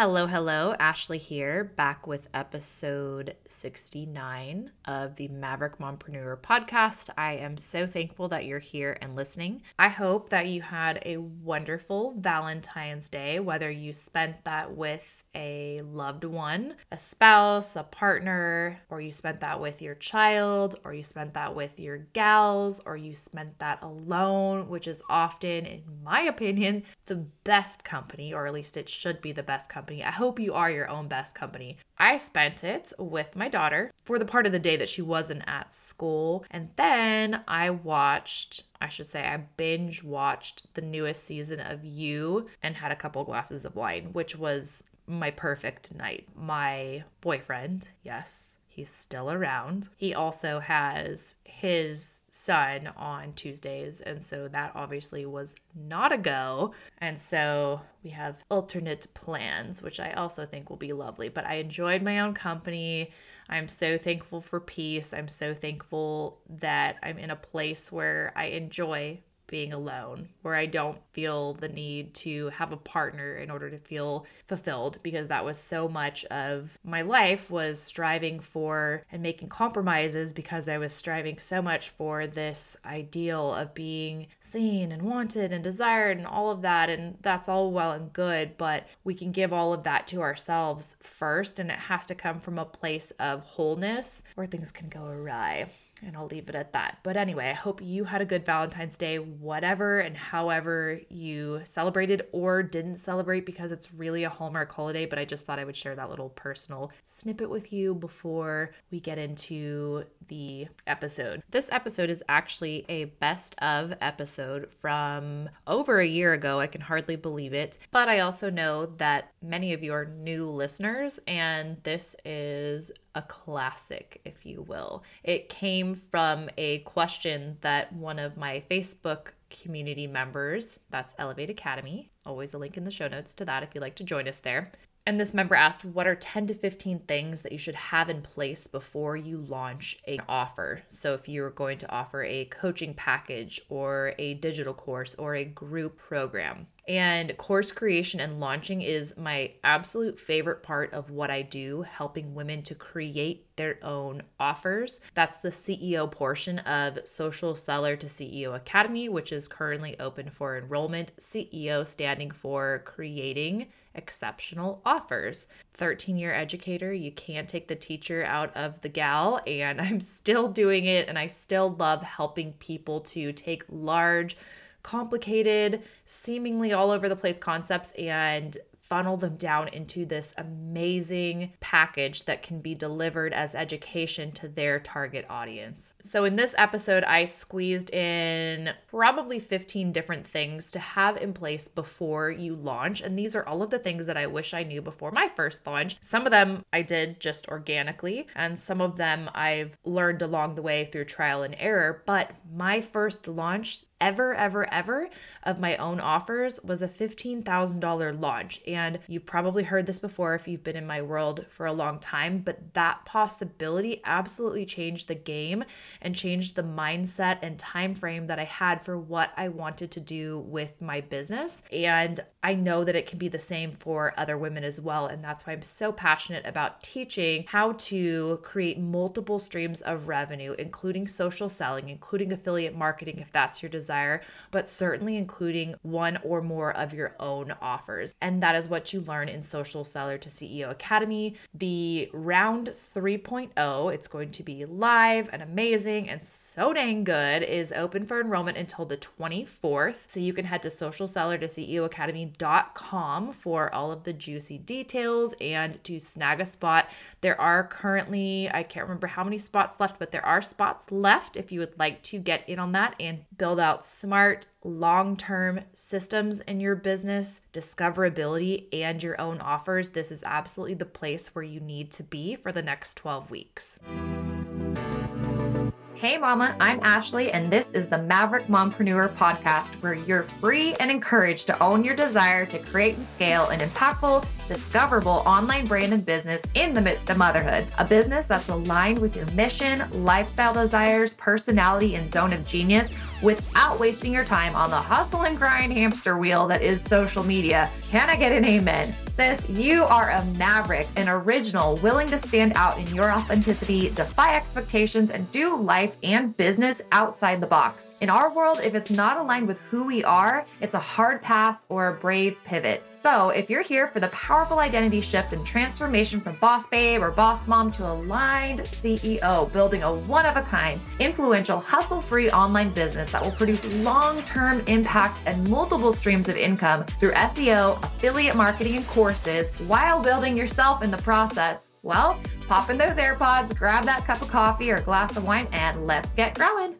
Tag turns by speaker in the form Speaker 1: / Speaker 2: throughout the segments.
Speaker 1: Hello, hello. Ashley here, back with episode 69 of the Maverick Mompreneur podcast. I am so thankful that you're here and listening. I hope that you had a wonderful Valentine's Day, whether you spent that with a loved one, a spouse, a partner, or you spent that with your child, or you spent that with your gals, or you spent that alone, which is often, in my opinion, the best company, or at least it should be the best company. I hope you are your own best company. I spent it with my daughter for the part of the day that she wasn't at school. And then I watched, I should say, I binge watched the newest season of You and had a couple glasses of wine, which was my perfect night. My boyfriend, yes, he's still around. He also has his son on Tuesdays, and so that obviously was not a go. And so we have alternate plans, which I also think will be lovely. But I enjoyed my own company. I'm so thankful for peace. I'm so thankful that I'm in a place where I enjoy being alone, where I don't feel the need to have a partner in order to feel fulfilled because that was so much of my life was striving for and making compromises because I was striving so much for this ideal of being seen and wanted and desired and all of that and that's all well and good, but we can give all of that to ourselves first and it has to come from a place of wholeness where things can go awry. And I'll leave it at that. But anyway, I hope you had a good Valentine's Day, whatever and however you celebrated or didn't celebrate, because it's really a Hallmark holiday. But I just thought I would share that little personal snippet with you before we get into the episode. This episode is actually a best of episode from over a year ago. I can hardly believe it. But I also know that many of you are new listeners, and this is a classic, if you will. It came from a question that one of my Facebook community members, that's Elevate Academy, always a link in the show notes to that if you'd like to join us there. And this member asked, What are 10 to 15 things that you should have in place before you launch an offer? So, if you're going to offer a coaching package or a digital course or a group program, and course creation and launching is my absolute favorite part of what I do, helping women to create their own offers. That's the CEO portion of Social Seller to CEO Academy, which is currently open for enrollment. CEO standing for creating exceptional offers. 13 year educator, you can't take the teacher out of the gal, and I'm still doing it, and I still love helping people to take large complicated, seemingly all over the place concepts and funnel them down into this amazing package that can be delivered as education to their target audience. So, in this episode, I squeezed in probably 15 different things to have in place before you launch. And these are all of the things that I wish I knew before my first launch. Some of them I did just organically, and some of them I've learned along the way through trial and error. But my first launch, ever, ever, ever of my own offers was a $15,000 launch. And you've probably heard this before if you've been in my world for a long time, but that possibility absolutely changed the game and changed the mindset and time frame that I had for what I wanted to do with my business. And I know that it can be the same for other women as well. And that's why I'm so passionate about teaching how to create multiple streams of revenue, including social selling, including affiliate marketing, if that's your desire desire, but certainly including one or more of your own offers. And that is what you learn in Social Seller to CEO Academy. The round 3.0, it's going to be live and amazing and so dang good, is open for enrollment until the 24th. So you can head to socialseller to CEOacademy.com for all of the juicy details and to snag a spot. There are currently, I can't remember how many spots left, but there are spots left if you would like to get in on that and build out smart, long term systems in your business, discoverability, and your own offers, this is absolutely the place where you need to be for the next 12 weeks. Hey, Mama, I'm Ashley, and this is the Maverick Mompreneur podcast, where you're free and encouraged to own your desire to create and scale an impactful, discoverable online brand and business in the midst of motherhood. A business that's aligned with your mission, lifestyle desires, personality, and zone of genius without wasting your time on the hustle and grind hamster wheel that is social media. Can I get an amen? Sis, you are a maverick, an original, willing to stand out in your authenticity, defy expectations, and do life and business outside the box. In our world, if it's not aligned with who we are, it's a hard pass or a brave pivot. So, if you're here for the powerful identity shift and transformation from boss babe or boss mom to aligned CEO, building a one of a kind, influential, hustle free online business that will produce long term impact and multiple streams of income through SEO, affiliate marketing, and courses while building yourself in the process, well, pop in those AirPods, grab that cup of coffee or glass of wine, and let's get growing.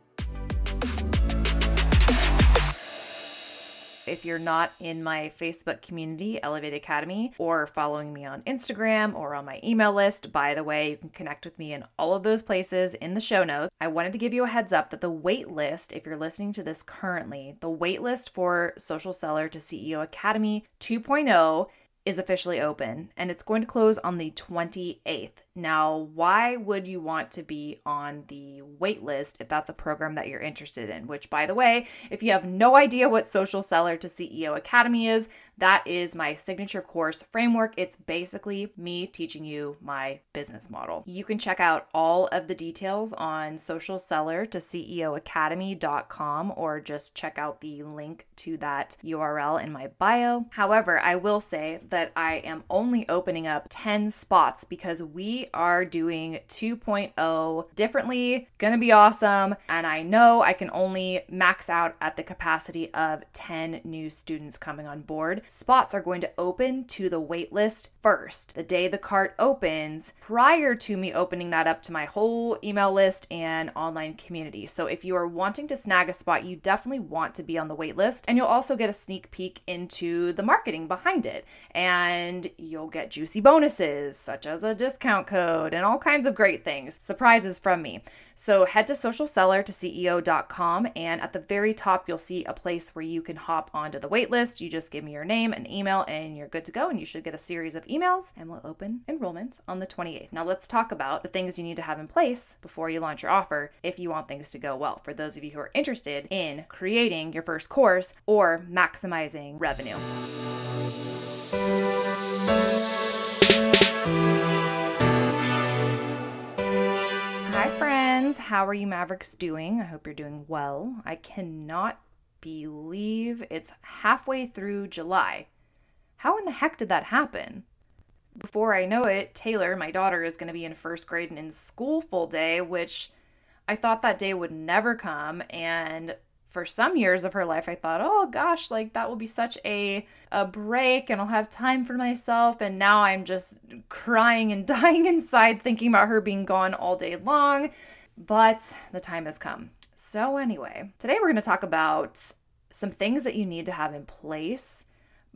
Speaker 1: If you're not in my Facebook community, Elevate Academy, or following me on Instagram or on my email list, by the way, you can connect with me in all of those places in the show notes. I wanted to give you a heads up that the wait list, if you're listening to this currently, the wait list for Social Seller to CEO Academy 2.0 is officially open and it's going to close on the 28th. Now, why would you want to be on the wait list if that's a program that you're interested in? Which, by the way, if you have no idea what Social Seller to CEO Academy is, that is my signature course framework. It's basically me teaching you my business model. You can check out all of the details on Social Seller to CEO Academy.com or just check out the link to that URL in my bio. However, I will say that I am only opening up 10 spots because we are doing 2.0 differently. Gonna be awesome. And I know I can only max out at the capacity of 10 new students coming on board. Spots are going to open to the waitlist first. The day the cart opens, prior to me opening that up to my whole email list and online community. So if you are wanting to snag a spot, you definitely want to be on the waitlist. And you'll also get a sneak peek into the marketing behind it. And you'll get juicy bonuses, such as a discount code code and all kinds of great things, surprises from me. So head to socialseller to CEO.com and at the very top you'll see a place where you can hop onto the waitlist. You just give me your name and email and you're good to go and you should get a series of emails and we'll open enrollments on the 28th. Now let's talk about the things you need to have in place before you launch your offer if you want things to go well. For those of you who are interested in creating your first course or maximizing revenue. Friends. How are you Mavericks doing? I hope you're doing well. I cannot believe it's halfway through July. How in the heck did that happen? Before I know it, Taylor, my daughter, is going to be in first grade and in school full day, which I thought that day would never come. And for some years of her life, I thought, oh gosh, like that will be such a, a break and I'll have time for myself. And now I'm just crying and dying inside thinking about her being gone all day long. But the time has come. So, anyway, today we're going to talk about some things that you need to have in place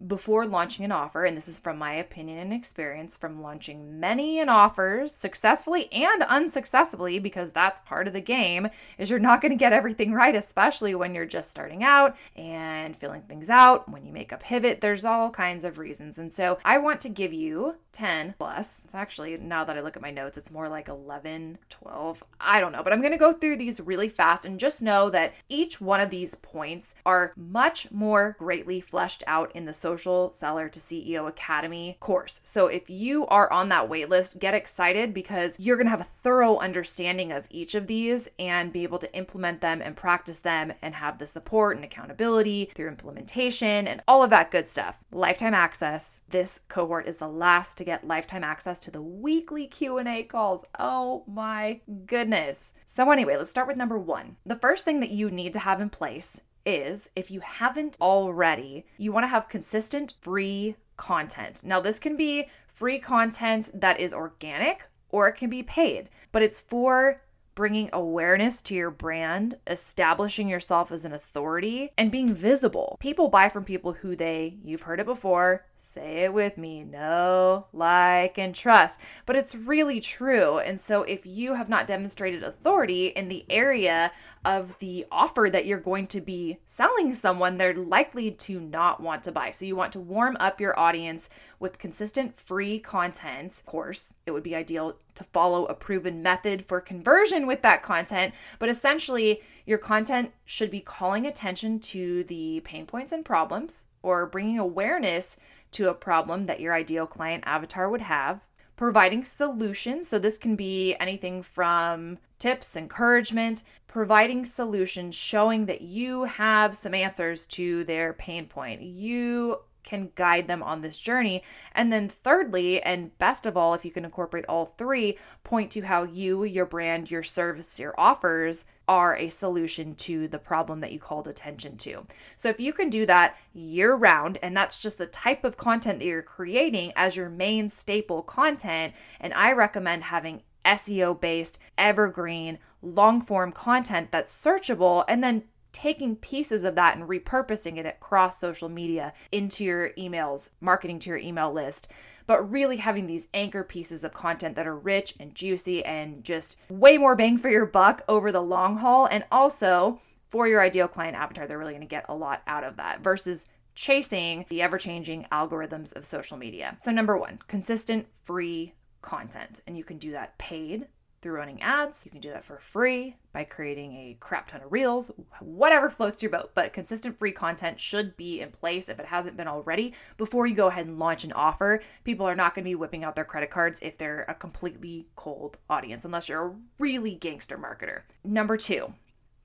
Speaker 1: before launching an offer, and this is from my opinion and experience from launching many an offers successfully and unsuccessfully, because that's part of the game, is you're not going to get everything right, especially when you're just starting out and filling things out. When you make a pivot, there's all kinds of reasons. And so I want to give you 10 plus. It's actually, now that I look at my notes, it's more like 11, 12. I don't know, but I'm going to go through these really fast and just know that each one of these points are much more greatly fleshed out in the Social Seller to CEO Academy course. So if you are on that waitlist, get excited because you're going to have a thorough understanding of each of these and be able to implement them and practice them and have the support and accountability through implementation and all of that good stuff. Lifetime access. This cohort is the last to get lifetime access to the weekly Q&A calls. Oh my goodness. So anyway, let's start with number 1. The first thing that you need to have in place is if you haven't already, you want to have consistent free content. Now, this can be free content that is organic or it can be paid, but it's for bringing awareness to your brand, establishing yourself as an authority, and being visible. People buy from people who they, you've heard it before, say it with me, know, like, and trust. But it's really true. And so if you have not demonstrated authority in the area
Speaker 2: of the offer that you're going to be selling someone, they're likely to not want to buy. So you want to warm up your audience with consistent free content. Of course, it would be ideal to follow a proven method for conversion with that content, but essentially, your content should be calling attention to the pain points and problems or bringing awareness to a problem that your ideal client avatar would have providing solutions. So, this can be anything from tips, encouragement, providing solutions, showing that you have some answers to their pain point. You can guide them on this journey. And then, thirdly, and best of all, if you can incorporate all three, point to how you, your brand, your service, your offers are a solution to the problem that you called attention to. So, if you can do that year round, and that's just the type of content that you're creating as your main staple content, and I recommend having SEO based, evergreen, long form content that's searchable, and then taking pieces of that and repurposing it across social media into your emails, marketing to your email list, but really having these anchor pieces of content that are rich and juicy and just way more bang for your buck over the long haul. And also for your ideal client avatar, they're really going to get a lot out of that versus chasing the ever changing algorithms of social media. So, number one, consistent free content. And you can do that paid through running ads. You can do that for free by creating a crap ton of reels, whatever floats your boat. But consistent free content should be in place if it hasn't been already before you go ahead and launch an offer. People are not going to be whipping out their credit cards if they're a completely cold audience, unless you're a really gangster marketer. Number two,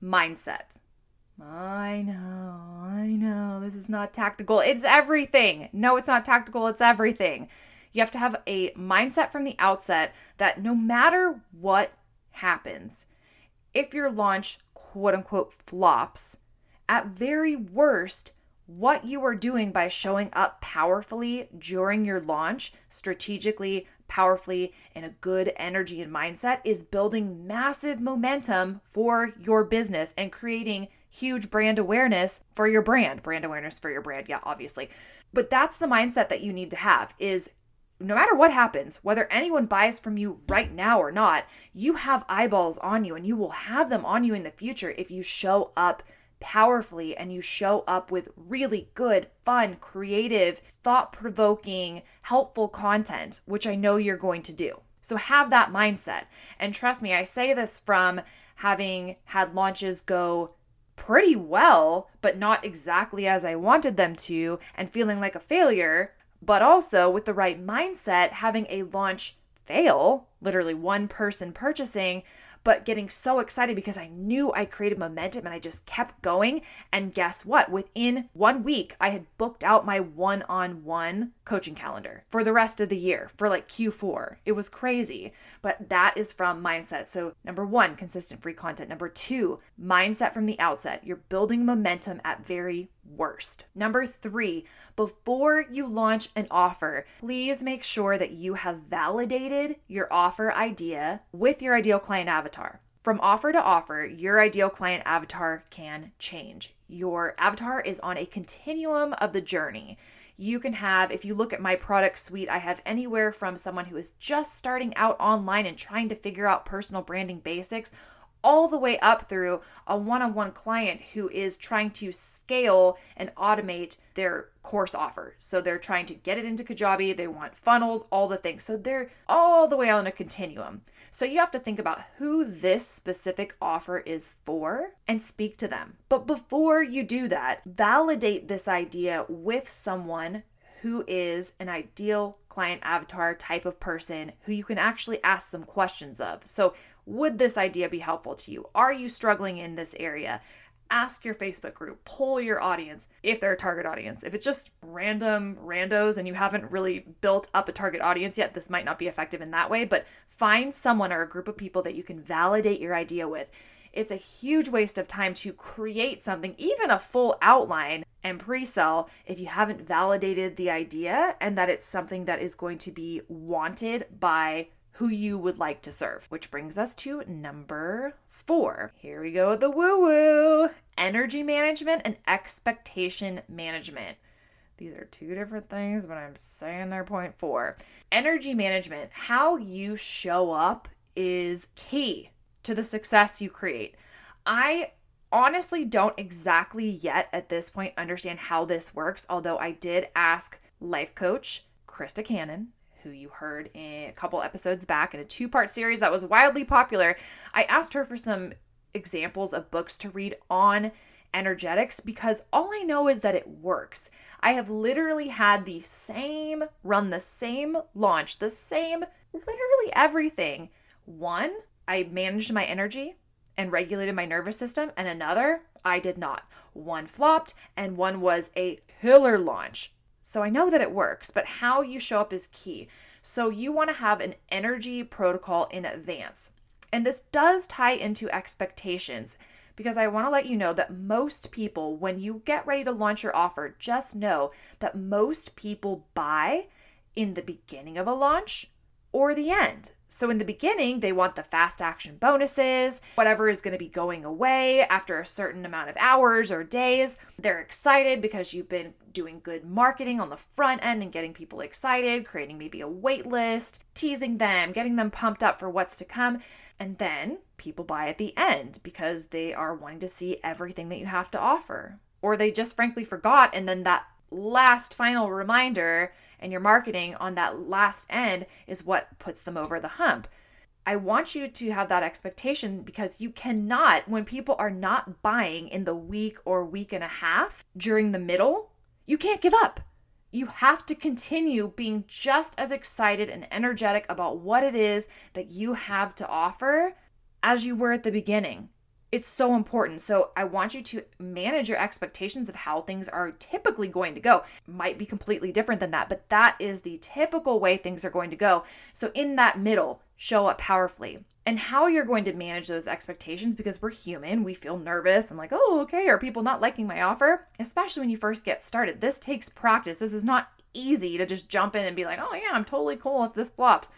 Speaker 2: mindset. I know, I know, this is not tactical. It's everything. No, it's not tactical, it's everything. You have to have a mindset from the outset that no matter what happens, if your launch quote unquote flops, at very worst, what you are doing by showing up powerfully during your launch, strategically, powerfully, in a good energy and mindset, is building massive momentum for your business and creating huge brand awareness for your brand. Brand awareness for your brand, yeah, obviously. But that's the mindset that you need to have is no matter what happens, whether anyone buys from you right now or not, you have eyeballs on you and you will have them on you in the future if you show up powerfully and you show up with really good, fun, creative, thought provoking, helpful content, which I know you're going to do. So have that mindset. And trust me, I say this from having had launches go pretty well, but not exactly as I wanted them to, and feeling like a failure but also with the right mindset, having a launch fail, literally one person purchasing, but getting so excited because I knew I created momentum and I just kept going. And guess what? Within one week, I had booked out my one on one coaching calendar for the rest of the year for like Q4. It was crazy, but that is from mindset. So, number one, consistent free content. Number two, mindset from the outset. You're building momentum at very worst. Number three, before you launch an offer, please make sure that you have validated your offer idea with your ideal client avatar. From offer to offer, your ideal client avatar can change. Your avatar is on a continuum of the journey you can have, if you look at my product suite, I have anywhere from someone who is just starting out online and trying to figure out personal branding basics all the way up through a one on one client who is trying to scale and automate their course offer. So they're trying to get it into Kajabi, they want funnels, all the things. So they're all the way on a continuum. So you have to think about who this specific offer is for and speak to them. But before you do that, validate this idea with someone who is an ideal client avatar type of person who you can actually ask some questions of. So, would this idea be helpful to you? Are you struggling in this area? Ask your Facebook group, pull your audience if they're a target audience. If it's just random randos and you haven't really built up a target audience yet, this might not be effective in that way, but find someone or a group of people that you can validate your idea with. It's a huge waste of time to create something, even a full outline and pre sell, if you haven't validated the idea and that it's something that is going to be wanted by who you would like to serve. Which brings us to number four. Here we go with the woo woo energy management and expectation management. These are two different things, but I'm saying they're point four. Energy management, how you show up is key to the success you create. I honestly don't exactly yet at this point understand how this works, although I did ask life coach Krista Cannon, who you heard a couple episodes back in a two part series that was wildly popular. I asked her for some examples of books to read on energetics because all I know is that it works. I have literally had the same run, the same launch, the same literally everything. One, I managed my energy and regulated my nervous system, and another, I did not. One flopped, and one was a killer launch. So I know that it works, but how you show up is key. So you want to have an energy protocol in advance. And this does tie into expectations because I want to let you know that most people, when you get ready to launch your offer, just know that most people buy in the beginning of a launch or the end. So, in the beginning, they want the fast action bonuses, whatever is going to be going away after a certain amount of hours or days. They're excited because you've been doing good marketing on the front end and getting people excited, creating maybe a wait list, teasing them, getting them pumped up for what's to come. And then people buy at the end because they are wanting to see everything that you have to offer. Or they just frankly forgot, and then that last final reminder and your marketing on that last end is what puts them over the hump. I want you to have that expectation because you cannot, when people are not buying in the week or week and a half during the middle, you can't give up. You have to continue being just as excited and energetic about what it is that you have to offer as you were at the beginning it's so important. So I want you to manage your expectations of how things are typically going to go. Might be completely different than that, but that is the typical way things are going to go. So in that middle, show up powerfully. And how you're going to manage those expectations because we're human, we feel nervous and like, oh, okay, are people not liking my offer? Especially when you first get started. This takes practice. This is not easy to just jump in and be like, oh, yeah, I'm totally cool if this flops.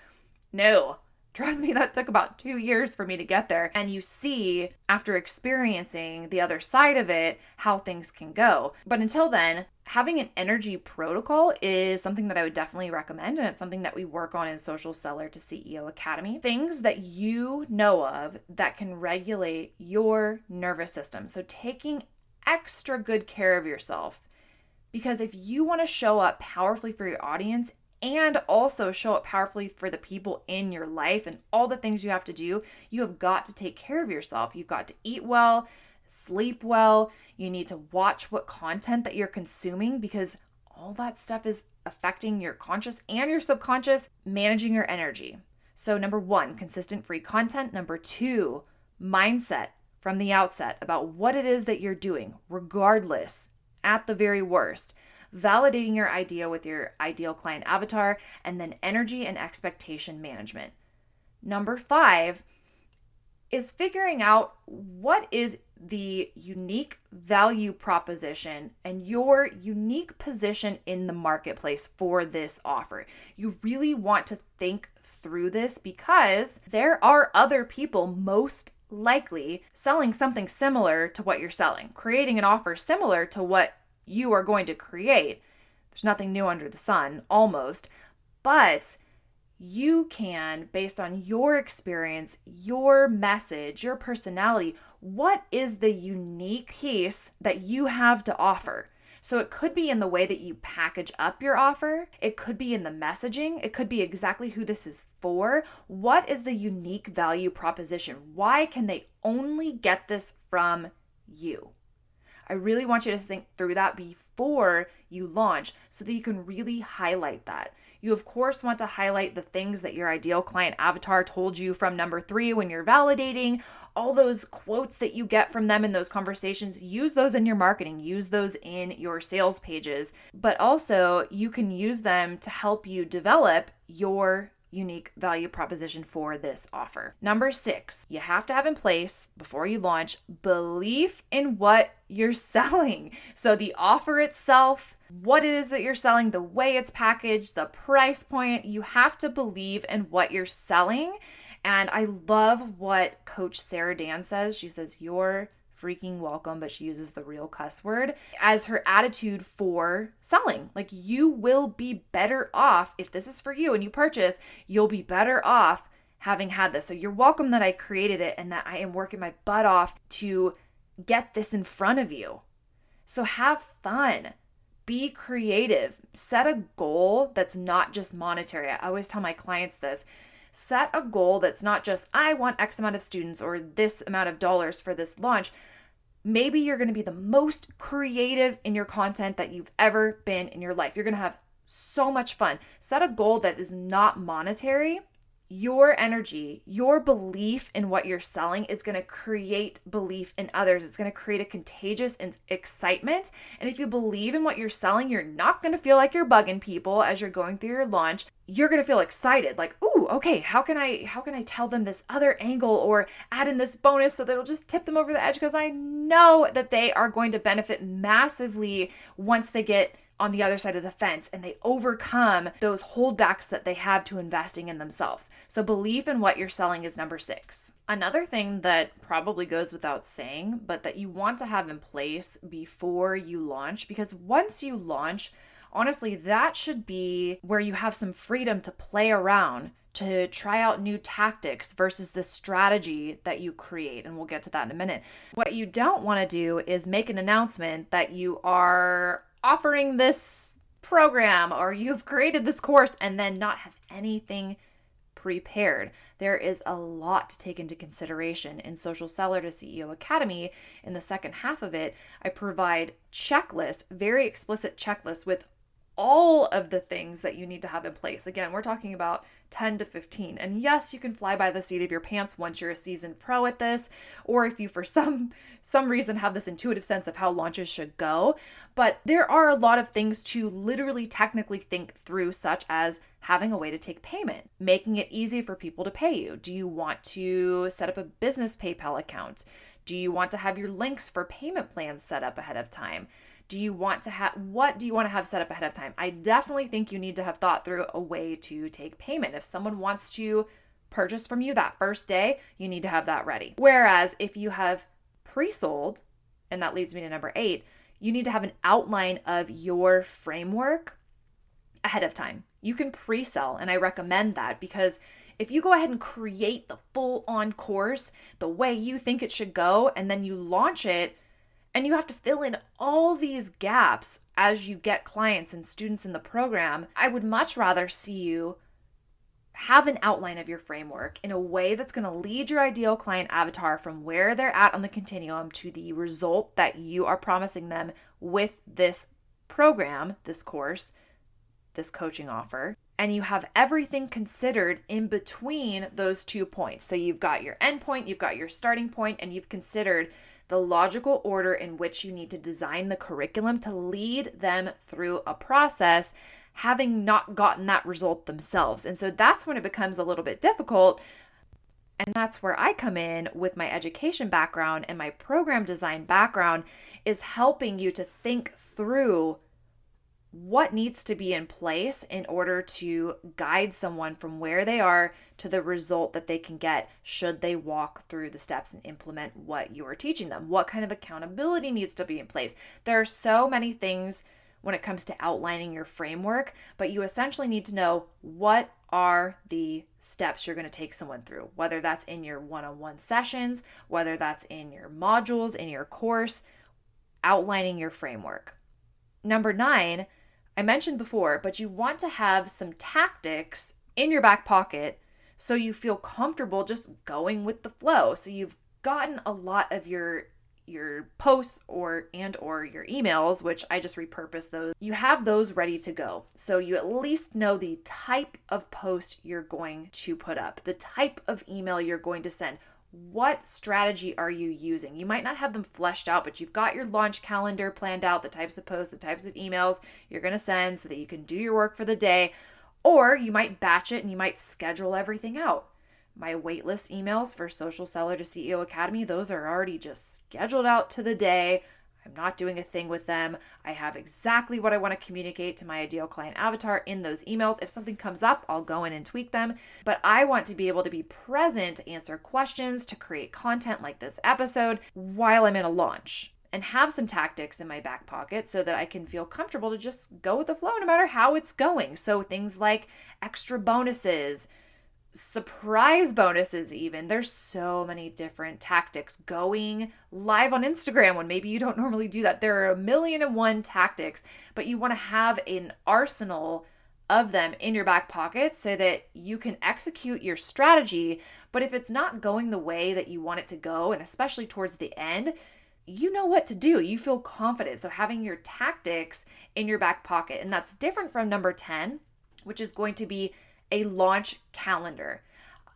Speaker 2: No, Trust me, that took about two years for me to get there. And you see, after experiencing the other side of it, how things can go. But until then, having an energy protocol is something that I would definitely recommend. And it's something that we work on in Social Seller to CEO Academy. Things that you know of that can regulate your nervous system. So taking extra good care of yourself. Because if you want to show up powerfully for your audience, and also show up powerfully for the people in your life and all the things you have to do, you have got to take care of yourself. You've got to eat well, sleep well. You need to watch what content that you're consuming because all that stuff is affecting your conscious and your subconscious, managing your energy. So, number one, consistent free content. Number two, mindset from the outset about what it is that you're doing, regardless, at the very worst validating your idea with your ideal client avatar, and then energy and expectation management. Number five is figuring out what is the unique value proposition and your unique position in the marketplace for this offer. You really want to think through this because there are other people most likely selling something similar to what you're selling, creating an offer similar to what you are going to create. There's nothing new under the sun, almost. But you can, based on your experience, your message, your personality, what is the unique piece that you have to offer? So it could be in the way that you package up your offer, it could be in the messaging, it could be exactly who this is for. What is the unique value proposition? Why can they only get this from you? I really want you to think through that before you launch so that you can really highlight that. You, of course, want to highlight the things that your ideal client avatar told you from number three when you're validating, all those quotes that you get from them in those conversations. Use those in your marketing, use those in your sales pages, but also you can use them to help you develop your unique value proposition for this offer. Number six, you have to have in place before you launch belief in what you're selling. So, the offer itself, what it is that you're selling, the way it's packaged, the price point, you have to believe in what you're selling. And I love what Coach Sarah Dan says. She says, Your freaking welcome, but she uses the real cuss word as her attitude for selling. Like, you will be better off if this is for you and you purchase, you'll be better off having had this. So you're welcome that I created it and that I am working my butt off to get this in front of you. So have fun. Be creative. Set a goal that's not just monetary. I always tell my clients this set a goal that's not just, I want X amount of students or this amount of dollars for this launch. Maybe you're going to be the most creative in your content that you've ever been in your life. You're going to have so much fun. Set a goal that is not monetary your energy, your belief in what you're selling is going to create belief in others. It's going to create a contagious excitement. And if you believe in what you're selling, you're not going to feel like you're bugging people as you're going through your launch. You're going to feel excited like, "Ooh, okay, how can I how can I tell them this other angle or add in this bonus so that it'll just tip them over the edge because I know that they are going to benefit massively once they get on the other side of the fence and they overcome those holdbacks that they have to investing in themselves. So, belief in what you're selling is number six. Another thing that probably goes without saying, but that you want to have in place before you launch, because once you launch, honestly, that should be where you have some freedom to play around to try out new tactics versus the strategy that you create. And we'll get to that in a minute. What you don't want to do is make an announcement that you are offering this program or you've created this course and then not have anything prepared. There is a lot to take into consideration in Social Seller to CEO Academy. In the second half of it, I provide checklists, very explicit checklists with all of the things that you need to have in place. Again, we're talking about 10 to 15. And yes, you can fly by the seat of your pants once you're a seasoned pro at this, or if you for some some reason have this intuitive sense of how launches should go, but there are a lot of things to literally technically think through such as having a way to take payment, making it easy for people to pay you. Do you want to set up a business PayPal account? Do you want to have your links for payment plans set up ahead of time? Do you want to have what do you want to have set up ahead of time? I definitely think you need to have thought through a way to take payment. If someone wants to purchase from you that first day you need to have that ready. Whereas if you have pre-sold and that leads me to number 8 you need to have an outline of your framework ahead of time. You can pre-sell and i recommend that because if you go ahead and create the full on course the way you think it should go and then you launch it and you have to fill in all these gaps as you get clients and students in the program. I would much rather see you have an outline of your framework in a way that's going to lead your ideal client avatar from where they're at on the continuum to the result that you are promising them with this program, this course, this coaching offer. And you have everything considered in between those two points. So you've got your end point, you've got your starting point, and you've considered the logical order in which you need to design the curriculum to lead them through a process having not gotten that result themselves. And so that's when it becomes a little bit difficult. And that's where I come in with my education background and my program design background is helping you to think through what needs to be in place in order to guide someone from where they are to the result that they can get should they walk through the steps and implement what you are teaching them. What kind of accountability needs to be in place? There are so many things when it comes to outlining your framework, but you essentially need to know what are the steps you're going to take someone through, whether that's in your one on one sessions, whether that's in your modules, in your course, outlining your framework. Number nine, I mentioned before, but you want to have some tactics in your back pocket so you feel comfortable just going with the flow. So you've gotten a lot of your your posts or and or your emails which i just repurpose those. You have those ready to go. So you at least know the type of post you're going to put up the type of email you're going to send what strategy are you using? You might not have them fleshed out, but you've got your launch calendar planned out, the types of posts, the types of emails you're going to send so that you can do your work for the day. Or you might batch it and you might schedule everything out. My waitlist emails for Social Seller to CEO Academy, those are already just scheduled out to the day. I'm not doing a thing with them. I have exactly what I want to communicate to my ideal client avatar in those emails. If something comes up, I'll go in and tweak them. But I want to be able to be present answer questions, to create content like this episode while I'm in a launch and have some tactics in my back pocket so that I can feel comfortable to just go with the flow no matter how it's going. So things like extra bonuses, surprise bonuses even. There's so many different tactics going live on instagram when maybe you don't normally do that. There are a million and one tactics but you want to have an arsenal of them in your back pocket so that you can execute your strategy. But if it's not going the way that you want it to go and especially towards the end you know what to do. You feel confident. So having your tactics in your back pocket and that's different from number 10 which is going to be a launch calendar.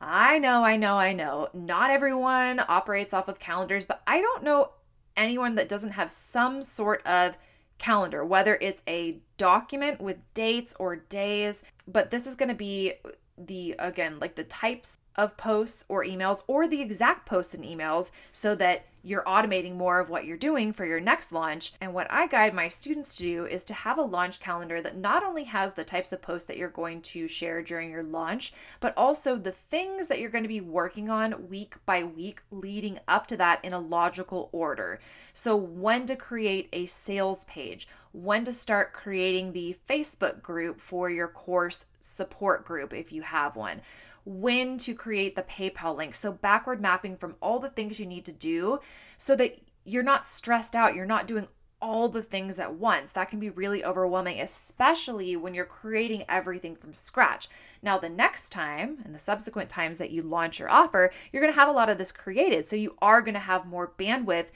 Speaker 2: I know, I know, I know. Not everyone operates off of calendars, but I don't know anyone that doesn't have some sort of calendar, whether it's a document with dates or days. But this is going to be the, again, like the types of posts or emails or the exact posts and emails so that you're automating more of what you're doing for your next launch. And what I guide my students to do is to have a launch calendar that not only has the types of posts that you're going to share during your launch, but also the things that you're going to be working on week by week leading up to that in a logical order. So, when to create a sales page, when to start creating the Facebook group for your course support group if you have one when to create the PayPal link. So, backward mapping from all the things you need to do so that you're not stressed out, you're not doing all the things at once. That can be really overwhelming, especially when you're creating everything from scratch. Now, the next time and the subsequent times that you launch your offer, you're going to have a lot of this created. So, you are going to have more bandwidth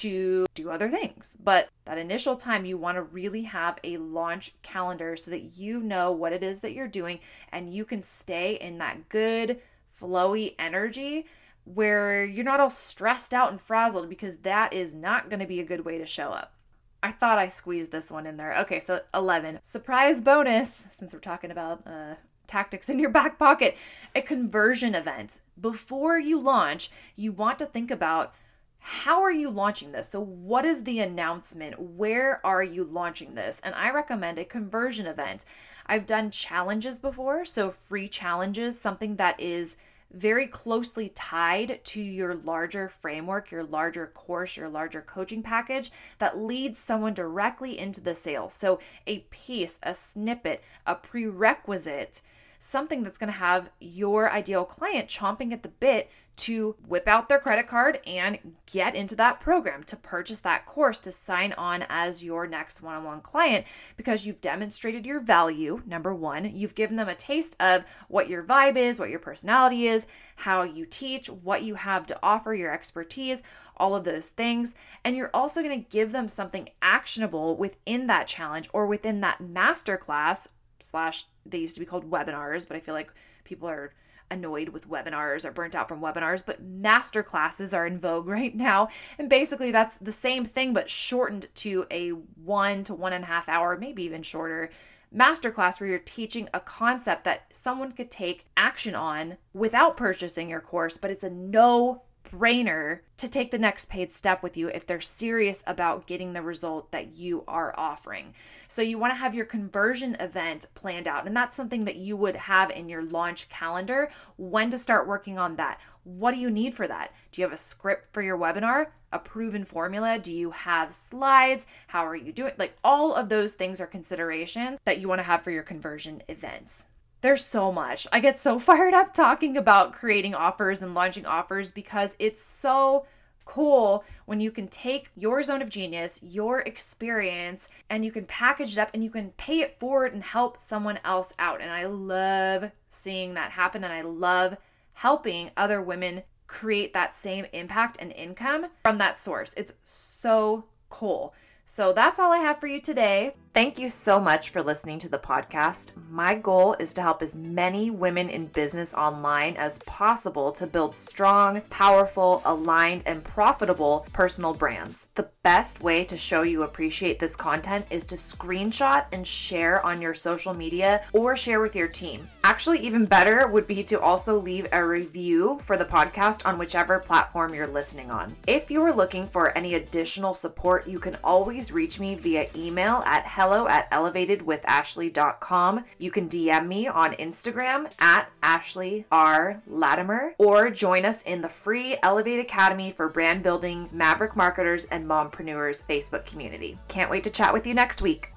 Speaker 2: to do other things. But that initial time, you want to really have a launch calendar so that you know what it is that you're doing and you can stay in that good, flowy energy where you're not all stressed out and frazzled because that is not going to be a good way to show up. I thought I squeezed this one in there. Okay, so 11. Surprise bonus, since we're talking about uh, tactics in your back pocket, a conversion event. Before you launch, you want to think about how are you launching this? So, what is the announcement? Where are you launching this? And I recommend a conversion event. I've done challenges before, so free challenges, something that is very closely tied to your larger framework, your larger course, your larger coaching package that leads someone directly into the sale. So, a piece, a snippet, a prerequisite, something that's going to have your ideal client chomping at the bit to whip out their credit card and get into that program, to purchase that course, to sign on as your next one on one client because you've demonstrated your value. Number one, you've given them a taste of what your vibe is, what your personality is, how you teach, what you have to offer, your expertise, all of those things. And you're also going to give them something actionable within that challenge or within that masterclass slash they used to be called webinars, but I feel like people are annoyed with webinars or burnt out from webinars, but master classes are in vogue right now. And basically, that's the same thing, but shortened to a one to one and a half hour, maybe even shorter masterclass where you're teaching a concept that someone could take action on without purchasing your course, but it's a no brainer to take the next paid step with you if they're serious about getting the result that you are offering. So, you want to have your conversion event planned out, and that's something that you would have in your launch calendar when to start working on that. What do you need for that? Do you have a script for your webinar? A proven formula? Do you have slides? How are you doing? Like, all of those things are considerations that you want to have for your conversion events. There's so much. I get so fired up talking about creating offers and launching offers because it's so cool when you can take your zone of genius, your experience, and you can package it up and you can pay it forward and help someone else out. And I love seeing that happen and I love helping other women create that same impact and income from that source. It's so cool. So that's all I have for you today. Thank you so much for listening to the podcast. My goal is to help as many women in business online as possible to build strong, powerful, aligned, and profitable personal brands. The best way to show you appreciate this content is to screenshot and share on your social media or share with your team. Actually, even better would be to also leave a review for the podcast on whichever platform you're listening on. If you are looking for any additional support, you can always reach me via email at hello at elevatedwithashley.com. You can DM me on Instagram at Ashley R. Latimer or join us in the free Elevate Academy for brand building, maverick marketers, and mompreneurs Facebook community. Can't wait to chat with you next week.